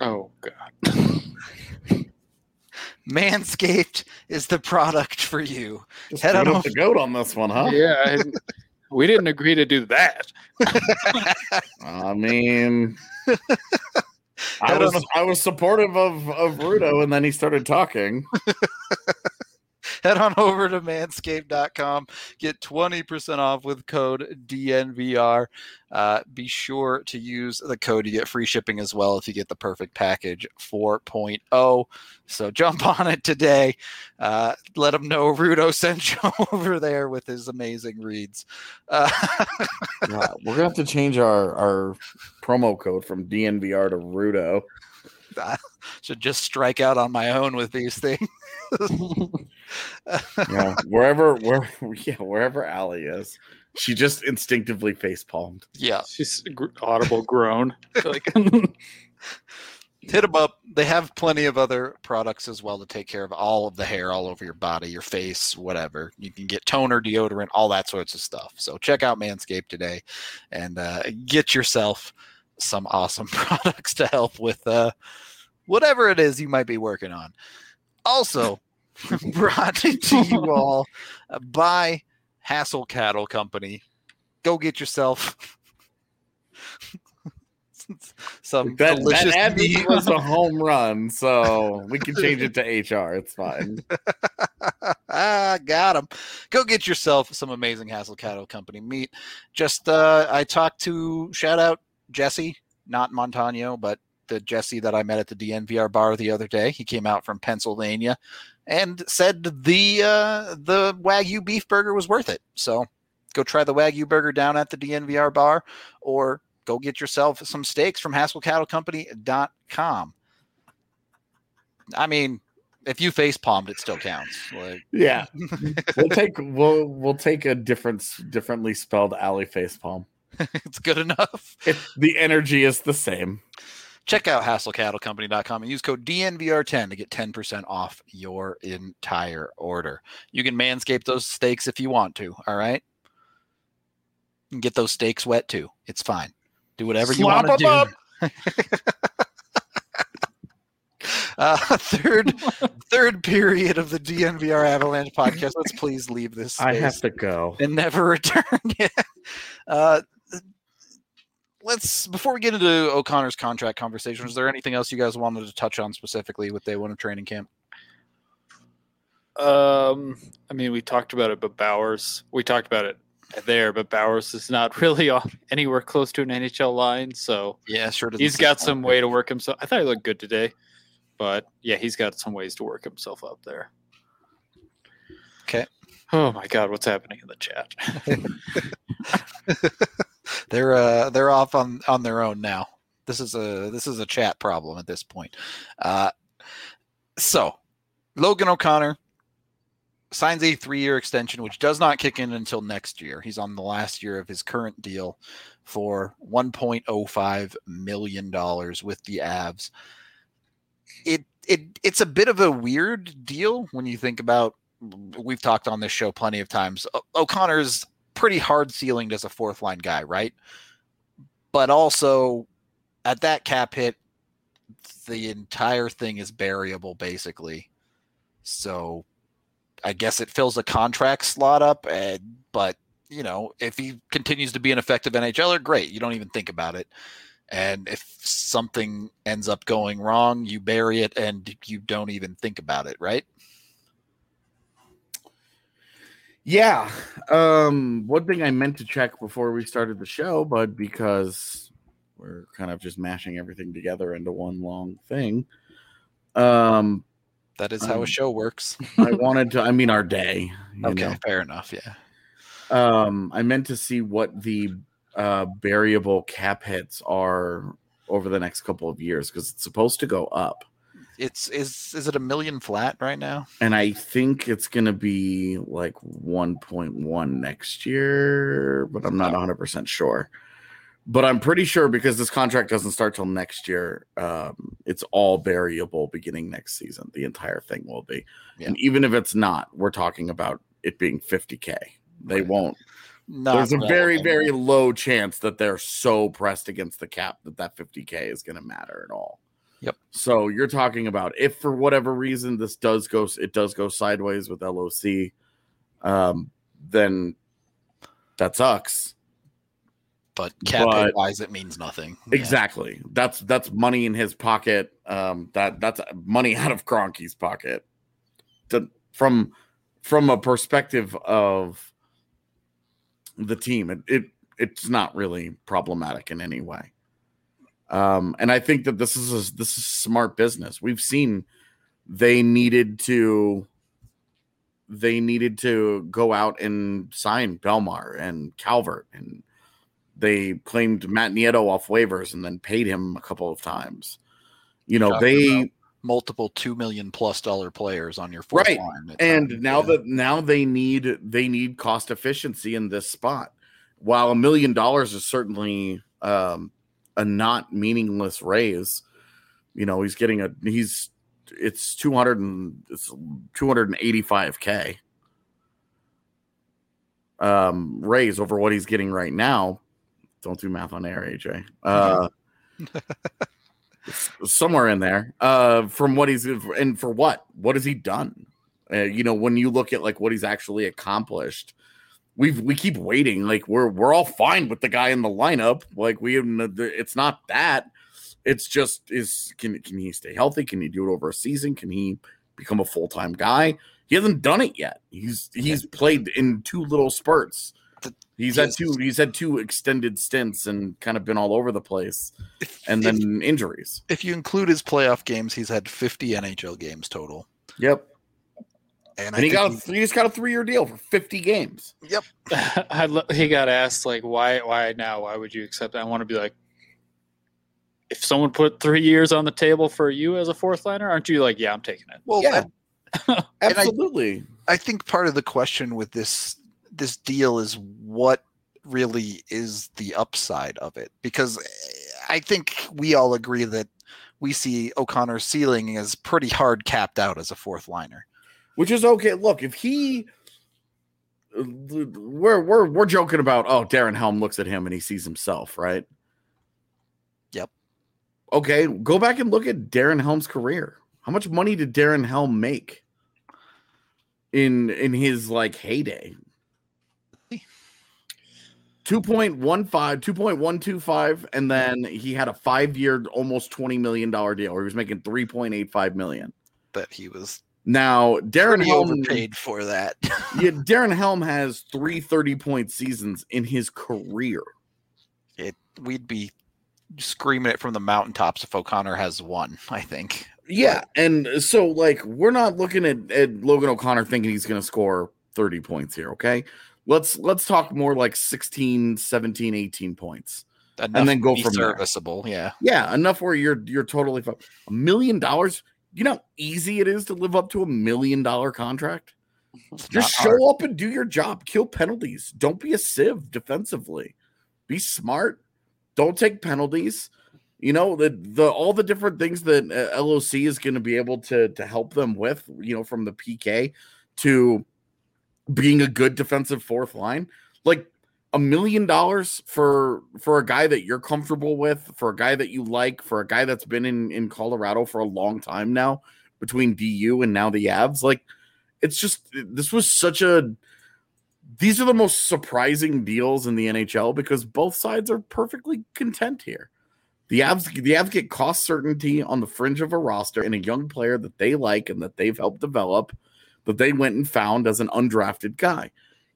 Oh god. [laughs] Manscaped is the product for you. Just Head Head on up the goat on this one, huh? Yeah, I, we didn't agree to do that. [laughs] I mean, [laughs] I was I was supportive of of Rudo, and then he started talking. [laughs] Head on over to manscaped.com. Get 20% off with code DNVR. Uh, be sure to use the code. to get free shipping as well if you get the perfect package 4.0. So jump [laughs] on it today. Uh, let them know Rudo [laughs] sent you over there with his amazing reads. Uh, Yeah, we're gonna have to change our our promo code from DNVR to Rudo. [laughs] should just strike out on my own with these things. [laughs] Yeah, wherever where [laughs] yeah wherever Allie is, she just instinctively face palmed. yeah. She's gr- audible groan. Like hit them up. They have plenty of other products as well to take care of all of the hair all over your body, your face, whatever. You can get toner, deodorant, all that sorts of stuff. So check out Manscaped today and uh, get yourself some awesome [laughs] products to help with uh, whatever it is you might be working on. Also, [laughs] brought to you all by Hassel Cattle Company. Go get yourself [laughs] some That, delicious that meat. was a home run, so we can change it to HR. It's fine. ah, got him. Go get yourself some amazing Hassel Cattle Company meat. Just, uh, I talked to, shout out Jesse, not Montano, but the Jesse that I met at the DNVR bar the other day. He came out from Pennsylvania and said the uh, the Wagyu beef burger was worth it. So go try the Wagyu burger down at the DNVR bar or go get yourself some steaks from HaskellCattleCompany.com. I mean, if you face palmed, it still counts. Like, Yeah, [laughs] we'll take we'll we'll take a different differently spelled alley face palm. [laughs] it's good enough. The energy is the same. Check out HassleCattleCompany.com and use code DNVR10 to get 10% off your entire order. You can manscape those steaks if you want to, all right? You can get those steaks wet too. It's fine. Do whatever you want to do. [laughs] Uh, third third period of the DNVR Avalanche podcast. Let's [laughs] please leave this. I have to go. and never return. uh, let's before we get into O'Connor's contract conversation. is there anything else you guys wanted to touch on specifically with day one of training camp? Um, I mean, we talked about it, but Bowers, we talked about it there, but Bowers is not [laughs] really on anywhere close to an NHL line, so Yeah, sure. he's got some way to work himself. I thought he looked good today, but yeah, he's got some ways to work himself up there. Okay. Oh my God, what's happening in the chat? [laughs] [laughs] they're uh, they're off on on their own now. This is a this is a chat problem at this point. Uh, so Logan O'Connor signs a three year extension, which does not kick in until next year. He's on the last year of his current deal for $1.05 million with the Avs. It it it's a bit of a weird deal when you think about we've talked on this show plenty of times. O- O'Connor's pretty hard ceilinged as a fourth line guy, right? But also at that cap hit, the entire thing is variable basically. So I guess it fills a contract slot up, and but you know, if he continues to be an effective NHLer, great. You don't even think about it. And if something ends up going wrong, you bury it and you don't even think about it, right? Yeah. Um, one thing I meant to check before we started the show, but because we're kind of just mashing everything together into one long thing. Um, That is how Um, a show works. I wanted to, I mean, our day. Okay, know. fair enough. Yeah. Um, I meant to see what the uh, variable cap hits are over the next couple of years because it's supposed to go up. It's is is it a million flat right now? And I think it's going to be like 1.1 next year, but I'm not 100% sure. But I'm pretty sure because this contract doesn't start till next year, um, it's all variable beginning next season. The entire thing will be. Yeah. And even if it's not, we're talking about it being 50K. They Right. won't Not there's a very very low chance that they're so pressed against the cap that that 50k is going to matter at all Yep. so you're talking about if for whatever reason this does go it does go sideways with loc um then that sucks but cap wise, it means nothing. Yeah. exactly that's that's money in his pocket um that that's money [laughs] out of Kroenke's pocket to, from from a perspective of the team it, it it's not really problematic in any way um and i think that this is a, this is smart business we've seen they needed to they needed to go out and sign bellemare and calvert and they claimed Matt Nieto off waivers and then paid him a couple of times. You know, they multiple two million plus dollar players on your fourth Right. line. And not- now yeah. that now they need they need cost efficiency in this spot. While a million dollars is certainly um a not meaningless raise, you know, he's getting a he's it's 200 and it's 285k um raise over what he's getting right now. Don't do math on air, AJ. Uh [laughs] somewhere in there. Uh from what he's and for what? What has he done? Uh, you know, when you look at like what he's actually accomplished, we've we keep waiting. Like we're we're all fine with the guy in the lineup. Like we, it's not that. It's just is can can he stay healthy? Can he do it over a season? Can he become a full time guy? He hasn't done it yet. He's he's played in two little spurts. He's had two he's had two extended stints and kind of been all over the place, and if, then injuries. if you include his playoff games, he's had 50 NHL games total. Yep. And, And he think got a, he just got a three year deal for fifty games. Yep. [laughs] [laughs] I lo- he got asked like why why now why would you accept that? I want to be like if someone put three years on the table for you as a fourth liner, aren't you like yeah I'm taking it? well, Yeah. [laughs] I- Absolutely. I think part of the question with this this deal is what really is the upside of it because eh, I think we all agree that we see O'Connor's ceiling is pretty hard capped out as a fourth liner. Which is okay. Look, if he, we're we're we're joking about oh Darren Helm looks at him and he sees himself, right? Yep. Okay, go back and look at Darren Helm's career. How much money did Darren Helm make in in his like heyday? [laughs] 2.15 2.125 and then he had a 5 year almost 20 million dollar deal where he was making 3.85 million. That he was Now, Darren pretty Helm overpaid for that. [laughs] yeah, Darren Helm has three 30 point seasons in his career. it we'd be screaming it from the mountaintops if O'Connor has one. I think. Yeah. And so, like, we're not looking at, at Logan O'Connor thinking he's going to score 30 points here. Okay. Let's let's talk more like 16, 17, 18 points. Enough then go from there. serviceable. Yeah. Yeah, enough where you're you're totally. A million dollars. You know how easy it is to live up to a million dollar contract? It's Just show hard. up and do your job. Kill penalties. Don't be a sieve defensively. Be smart. Don't take penalties. You know the the all the different things that uh, LOC is going to be able to to help them with. You know from the PK to being a good defensive fourth line. Like a million dollars for for a guy that you're comfortable with, for a guy that you like, for a guy that's been in in Colorado for a long time now between DU and now the Avs. Like it's just this was such a these are the most surprising deals in the NHL because both sides are perfectly content here. The Avs, the Avs get cost certainty on the fringe of a roster and a young player that they like and that they've helped develop, that they went and found as an undrafted guy.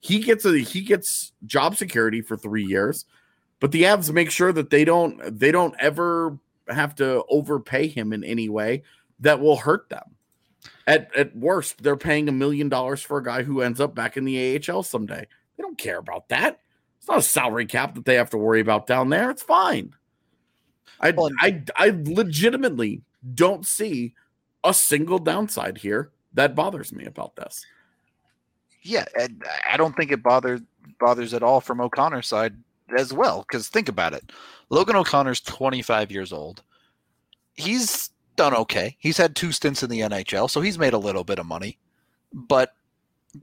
He gets a he gets job security for three years, but the Avs make sure that they don't they don't ever have to overpay him in any way that will hurt them. At at worst, they're paying a million dollars for a guy who ends up back in the AHL someday. They don't care about that. It's not a salary cap that they have to worry about down there. It's fine. I Well, I I legitimately don't see a single downside here that bothers me about this. Yeah, and I don't think it bothers bothers at all from O'Connor's side as well. Because think about it, Logan O'Connor's 25 years old. He's done okay. He's had two stints in the NHL, so he's made a little bit of money. But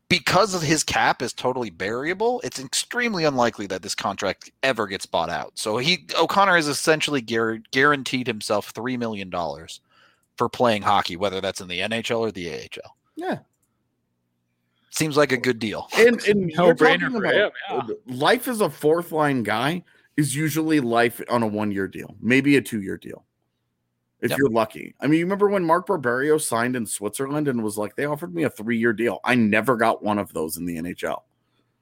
because of his cap is totally variable, it's extremely unlikely that this contract ever gets bought out. So he O'Connor has essentially guaranteed himself three million dollars for playing hockey, whether that's in the NHL or the AHL. Yeah. Seems like a good deal. And and No [laughs] you're brainer talking for about- him, life as a fourth line guy is usually life on a one year deal, maybe a two year deal. If Yep. you're lucky. I mean, you remember when Mark Barberio signed in Switzerland and was like, they offered me a three year deal. I never got one of those in the NHL.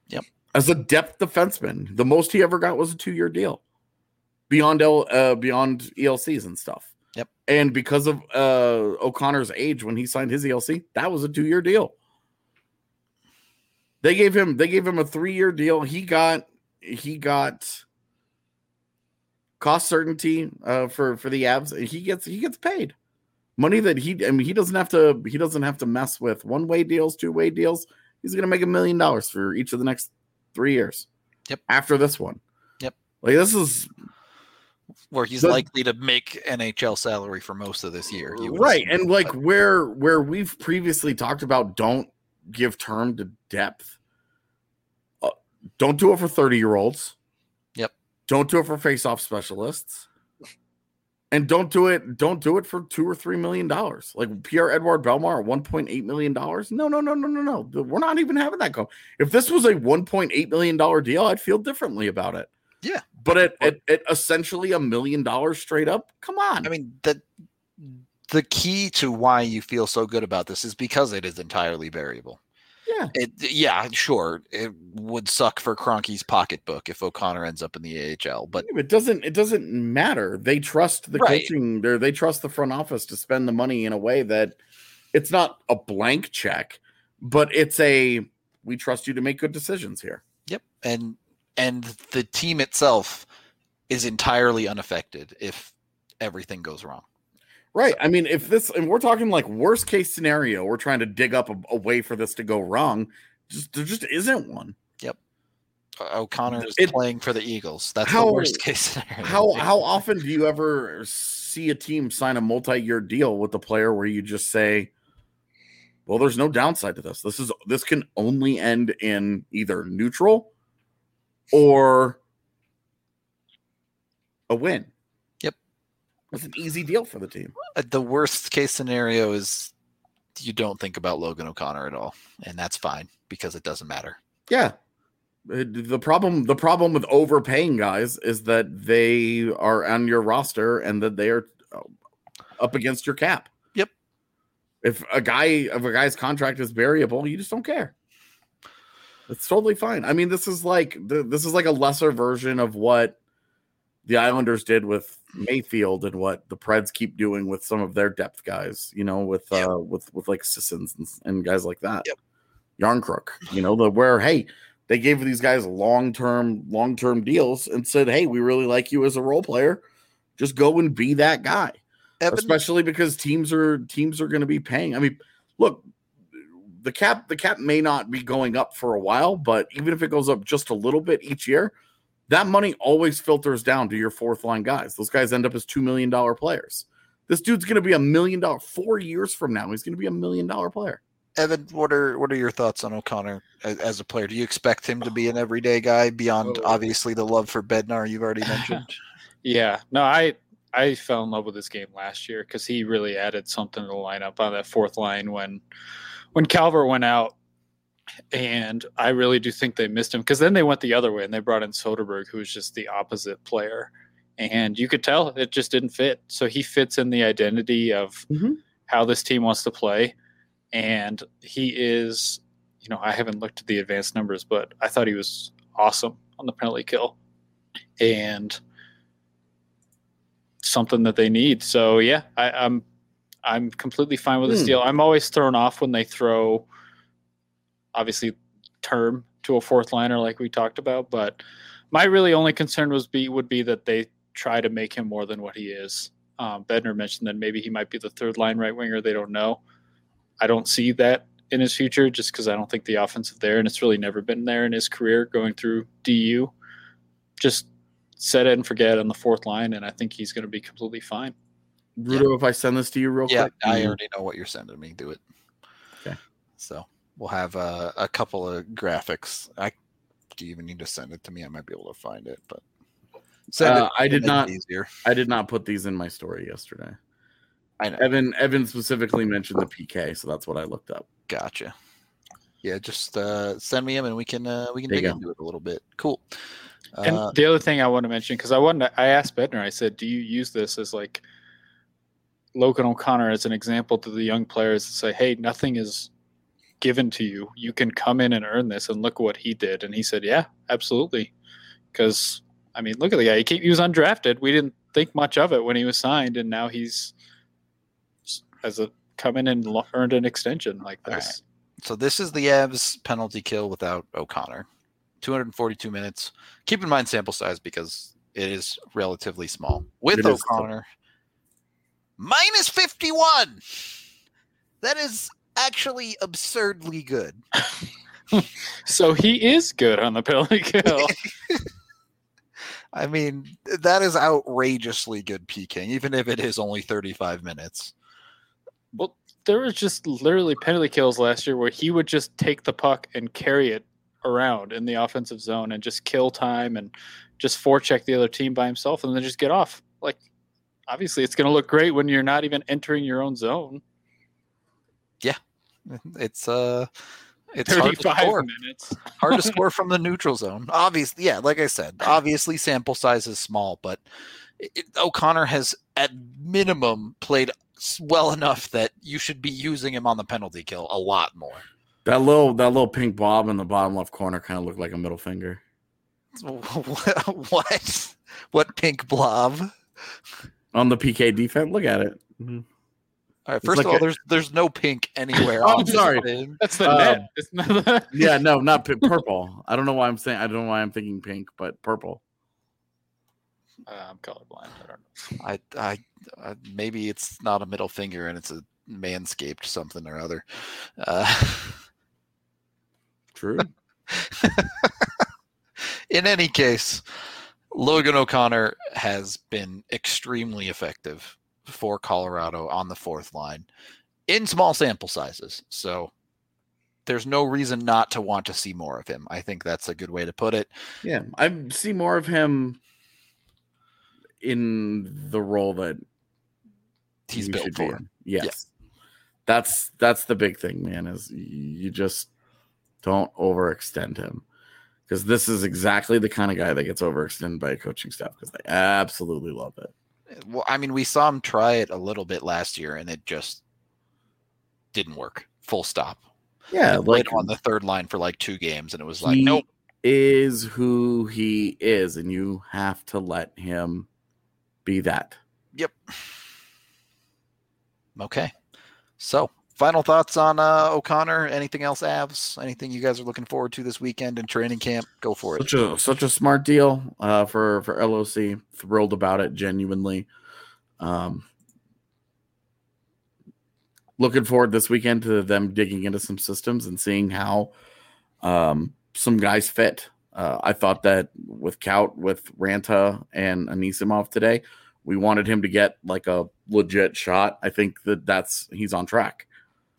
Yep. As a depth defenseman, the most he ever got was a two year deal beyond L, uh, beyond ELCs and stuff. Yep. And because of uh, O'Connor's age when he signed his ELC, that was a two year deal. They gave him they gave him a three year deal. He got he got cost certainty uh, for for the Avs. He gets he gets paid money that he I mean he doesn't have to he doesn't have to mess with one way deals, two way deals. He's gonna make a million dollars for each of the next three years. Yep. After this one. Yep. Like this is Where he's The- likely to make NHL salary for most of this year. right and like where where we've previously talked about don't give term to depth. Uh, don't do it for 30 year olds Yep. don't do it for face off specialists. And don't do it don't do it for two or three million dollars. Like pierre edouard bellemare 1.8 million dollars? No no no no no no. We're not even having that go. If this was a 1.8 million dollar deal i'd feel differently about it. Yeah. but at, at, at essentially a million dollars straight up come on. I mean the the key to why you feel so good about this is because it is entirely variable. yeah It, yeah, sure, it would suck for Kroenke's pocketbook if O'Connor ends up in the AHL, but it doesn't it doesn't matter they trust the Right. coaching they they trust the front office to spend the money in a way that it's not a blank check but it's a we trust you to make good decisions here Yep, and and the team itself is entirely unaffected if everything goes wrong. Right i mean if this and we're talking like worst case scenario we're trying to dig up a, a way for this to go wrong just there just isn't one O- O'Connor is It- playing for the Eagles. That's How- the worst [laughs] case scenario. how how often do you ever see a team sign a multi-year deal with a player where you just say well there's no downside to this this is this can only end in either neutral or a win Yep. It's an easy deal for the team. Uh, the worst case scenario is you don't think about Logan O'Connor at all, and that's fine because it doesn't matter. yeah. Uh, the problem the problem with overpaying guys is that they are on your roster and that they are uh, up against your cap. Yep. if a guy if a guy's contract is variable you just don't care. It's totally fine. I mean this is like this is like a lesser version of what the islanders did with mayfield and what the preds keep doing with some of their depth guys you know with Yep. uh with with like sissons and, and guys like that Yep. Jarnkrok you know the where hey they gave these guys long-term long-term deals and said hey we really like you as a role player just go and be that guy Evan, especially because teams are teams are going to be paying. I mean, look, the cap the cap may not be going up for a while, but even if it goes up just a little bit each year, that money always filters down to your fourth line guys. Those guys end up as two million dollar players. This dude's going to be a million dollar four years from now. He's going to be a million dollar player. Evan, what are what are your thoughts on O'Connor as, as a player? Do you expect him to be an everyday guy beyond Oh. obviously the love for Bednar you've already mentioned? [laughs] Yeah, no, I I fell in love with this game last year because he really added something to the lineup on that fourth line when when Calvert went out, and I really do think they missed him because then they went the other way and they brought in Soderberg, who was just the opposite player, and you could tell it just didn't fit. So he fits in the identity of Mhm. how this team wants to play, and he is. You know, I haven't looked at the advanced numbers, but I thought he was awesome on the penalty kill, and something that they need. So yeah, I, I'm I'm completely fine with this Hmm. deal. I'm always thrown off when they throw, obviously, term to a fourth liner like we talked about. But my really only concern was be would be that they try to make him more than what he is. Um, Bednar mentioned that maybe he might be the third line right winger. They don't know. I don't see that in his future just because I don't think the offensive there, and it's really never been there in his career going through DU. Just set it and forget on the fourth line, and I think he's going to be completely fine. Rudo, if I send this to you real Yeah, quick, I already know what you're sending me. Do it. Okay. So we'll have uh, a couple of graphics. I do you even need to send it to me? I might be able to find it, but send Uh, I did not- Easier. I did not put these in my story yesterday. I know. Evan Evan specifically mentioned the PK, so that's what I looked up. Gotcha. Yeah, just uh, send me them and we can uh, we can There dig into it a little bit. Cool. And Uh, the other thing I want to mention, because I wanted, to, I asked Bednar, I said, "Do you use this as like Logan O'Connor as an example to the young players to say, hey, nothing is given to you. You can come in and earn this, and look what he did." And he said, "Yeah, absolutely." Because I mean, look at the guy. He, came, he was undrafted. We didn't think much of it when he was signed, and now he's as a come in and lo- earned an extension like All right. this. so this is the Avs penalty kill without O'Connor. 242 minutes. Keep in mind sample size because it is relatively small. With It is. O'Connor, minus 51. That is actually absurdly good. So he is good on the penalty kill. [laughs] I mean, that is outrageously good PK, even if it is only 35 minutes. Well, there was just literally penalty kills last year where he would just take the puck and carry it around in the offensive zone and just kill time and just forecheck the other team by himself and then just get off. Like, obviously, it's going to look great when you're not even entering your own zone. It's uh it's hard to 35 score. minutes. hard to [laughs] score from the neutral zone. Obviously, yeah, like I said, obviously sample size is small, but it, O'Connor has at minimum played well enough that you should be using him on the penalty kill a lot more. That little that little pink blob in the bottom left corner kind of looked like a middle finger. [laughs] what? What pink blob? On the PK defense, look at it. All right, first like of all, a- there's there's no pink anywhere. [laughs] Oh, on this sorry. That's the Um, net. It's not the, [laughs] Yeah, no, not pi- purple. I don't know why I'm saying I don't know why I'm thinking pink, but purple. Uh, I'm colorblind. I don't know. I, I, I, maybe it's not a middle finger and it's a manscaped something or other. Uh, [laughs] True. in any case, Logan O'Connor has been extremely effective for Colorado on the fourth line in small sample sizes. So there's no reason not to want to see more of him. I think that's a good way to put it. Yeah, I see more of him in the role that He's he built for. in. Yes, that's that's the big thing, man. Is you just don't overextend him because this is exactly the kind of guy that gets overextended by a coaching staff because they absolutely love it. Well, I mean, we saw him try it a little bit last year and it just didn't work. Full stop. Yeah, like on the third line for like two games and it was like, nope. is who he is, and you have to let him be that. Yep. Okay. So, final thoughts on uh, O'Connor? Anything else, Avs? Anything you guys are looking forward to this weekend in training camp? Go for it. Such a such a smart deal uh, for for LOC. Thrilled about it, genuinely. Um, looking forward this weekend to them digging into some systems and seeing how um, some guys fit. Uh, I thought that with Kaut, with Ranta and Anisimov today, we wanted him to get like a legit shot. I think that that's he's on track.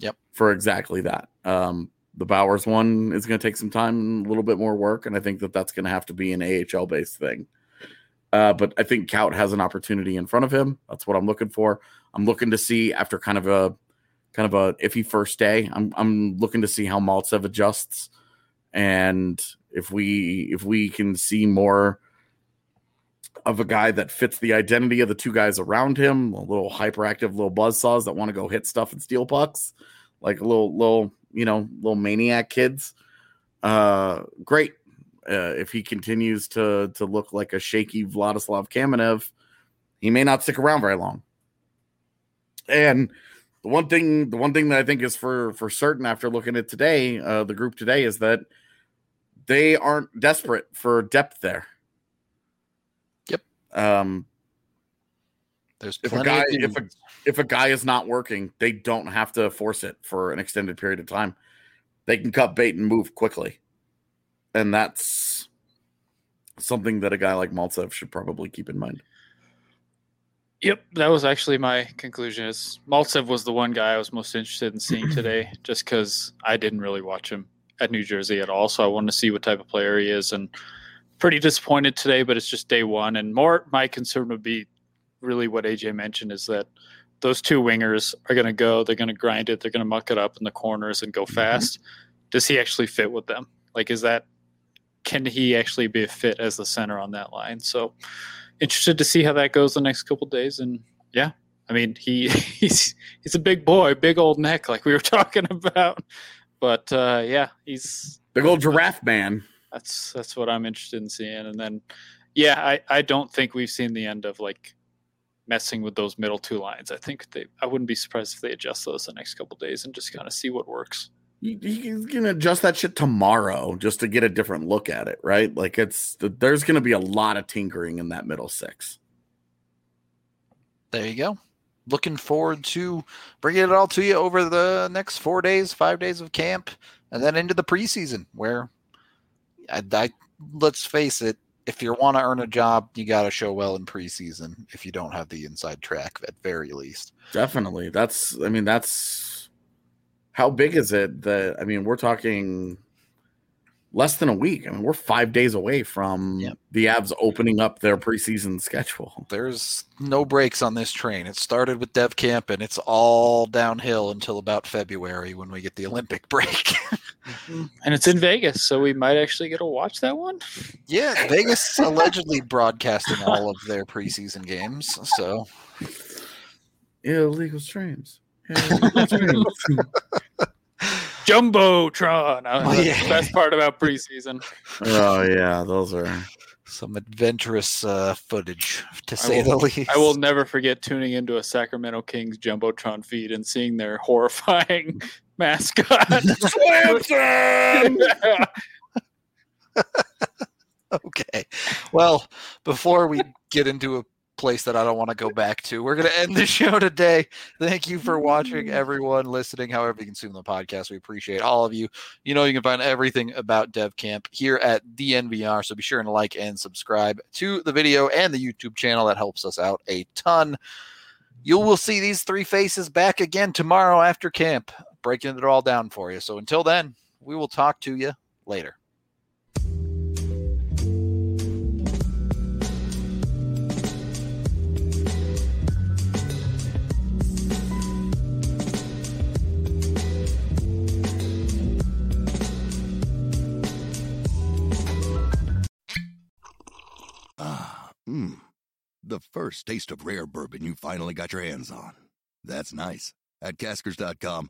Yep. For exactly that. Um, the Bowers one is going to take some time, a little bit more work, and I think that that's going to have to be an AHL based thing. Uh, but I think Kaut has an opportunity in front of him. That's what I'm looking for. I'm looking to see after kind of a kind of a iffy first day. I'm I'm looking to see how Maltsev adjusts, and if we if we can see more of a guy that fits the identity of the two guys around him, little hyperactive little buzzsaws that want to go hit stuff and steal pucks, like a little little, you know, little maniac kids. Uh great. Uh, if he continues to to look like a shaky Vladislav Kamenev, he may not stick around very long. And the one thing, the one thing that I think is for for certain after looking at today, uh, the group today is that they aren't desperate for depth there. Yep. Um, There's if a plenty guy if a if a guy is not working, they don't have to force it for an extended period of time. They can cut bait and move quickly, and that's something that a guy like Maltsev should probably keep in mind. Yep, that was actually my conclusion. Is Maltsev was the one guy I was most interested in seeing [clears throat] today, just because I didn't really watch him at New Jersey at all. So I wanted to see what type of player he is, and pretty disappointed today. But it's just day one, and more my concern would be really what AJ mentioned is that those two wingers are going to go, they're going to grind it, they're going to muck it up in the corners and go fast. Does he actually fit with them? Like, is that can he actually be a fit as the center on that line? So interested to see how that goes the next couple days. And yeah, I mean he [laughs] he's he's a big boy, big old neck, like we were [laughs] talking about. But uh, yeah, he's Big old giraffe man. That's that's what I'm interested in seeing. And then yeah, I I don't think we've seen the end of like messing with those middle two lines. I think they I wouldn't be surprised if they adjust those the next couple days and just kind of see what works. You, you can adjust that shit tomorrow just to get a different look at it, right? Like it's there's going to be a lot of tinkering in that middle six. There you go. Looking forward to bringing it all to you over the next four days, five days of camp, and then into the preseason. Where, I, I let's face it, if you want to earn a job, you got to show well in preseason. If you don't have the inside track, at very least. Definitely. That's I mean that's how big is it that I mean we're talking less than a week. I mean we're 5 days away from Yep. the Avs opening up their preseason schedule. [laughs] There's no breaks on this train. It started with dev camp, and it's all downhill until about February when we get the Olympic [laughs] break. And it's in Vegas, so we might actually get to watch that one. yeah, Vegas allegedly broadcasting all of their preseason games. So Illegal streams. [laughs] Illegal streams. Jumbotron. Uh, Oh, that's yeah. the best part about preseason. oh yeah, those are some adventurous uh, footage, to say will- the least. I will never forget tuning into a Sacramento Kings Jumbotron feed and seeing their horrifying mascot. [laughs] Swanson! Okay. Well, before we get into a place that I don't want to go back to, we're going to end the show today. Thank you for watching, mm. everyone listening, however you consume the podcast. We appreciate all of you. You know, you can find everything about DevCamp here at DNVR. So be sure to like and subscribe to the video and the YouTube channel. That helps us out a ton. You will see these three faces back again tomorrow after camp, breaking it all down for you. So until then, we will talk to you later. Ah, mmm. The first taste of rare bourbon you finally got your hands on. That's nice. At Caskers.com,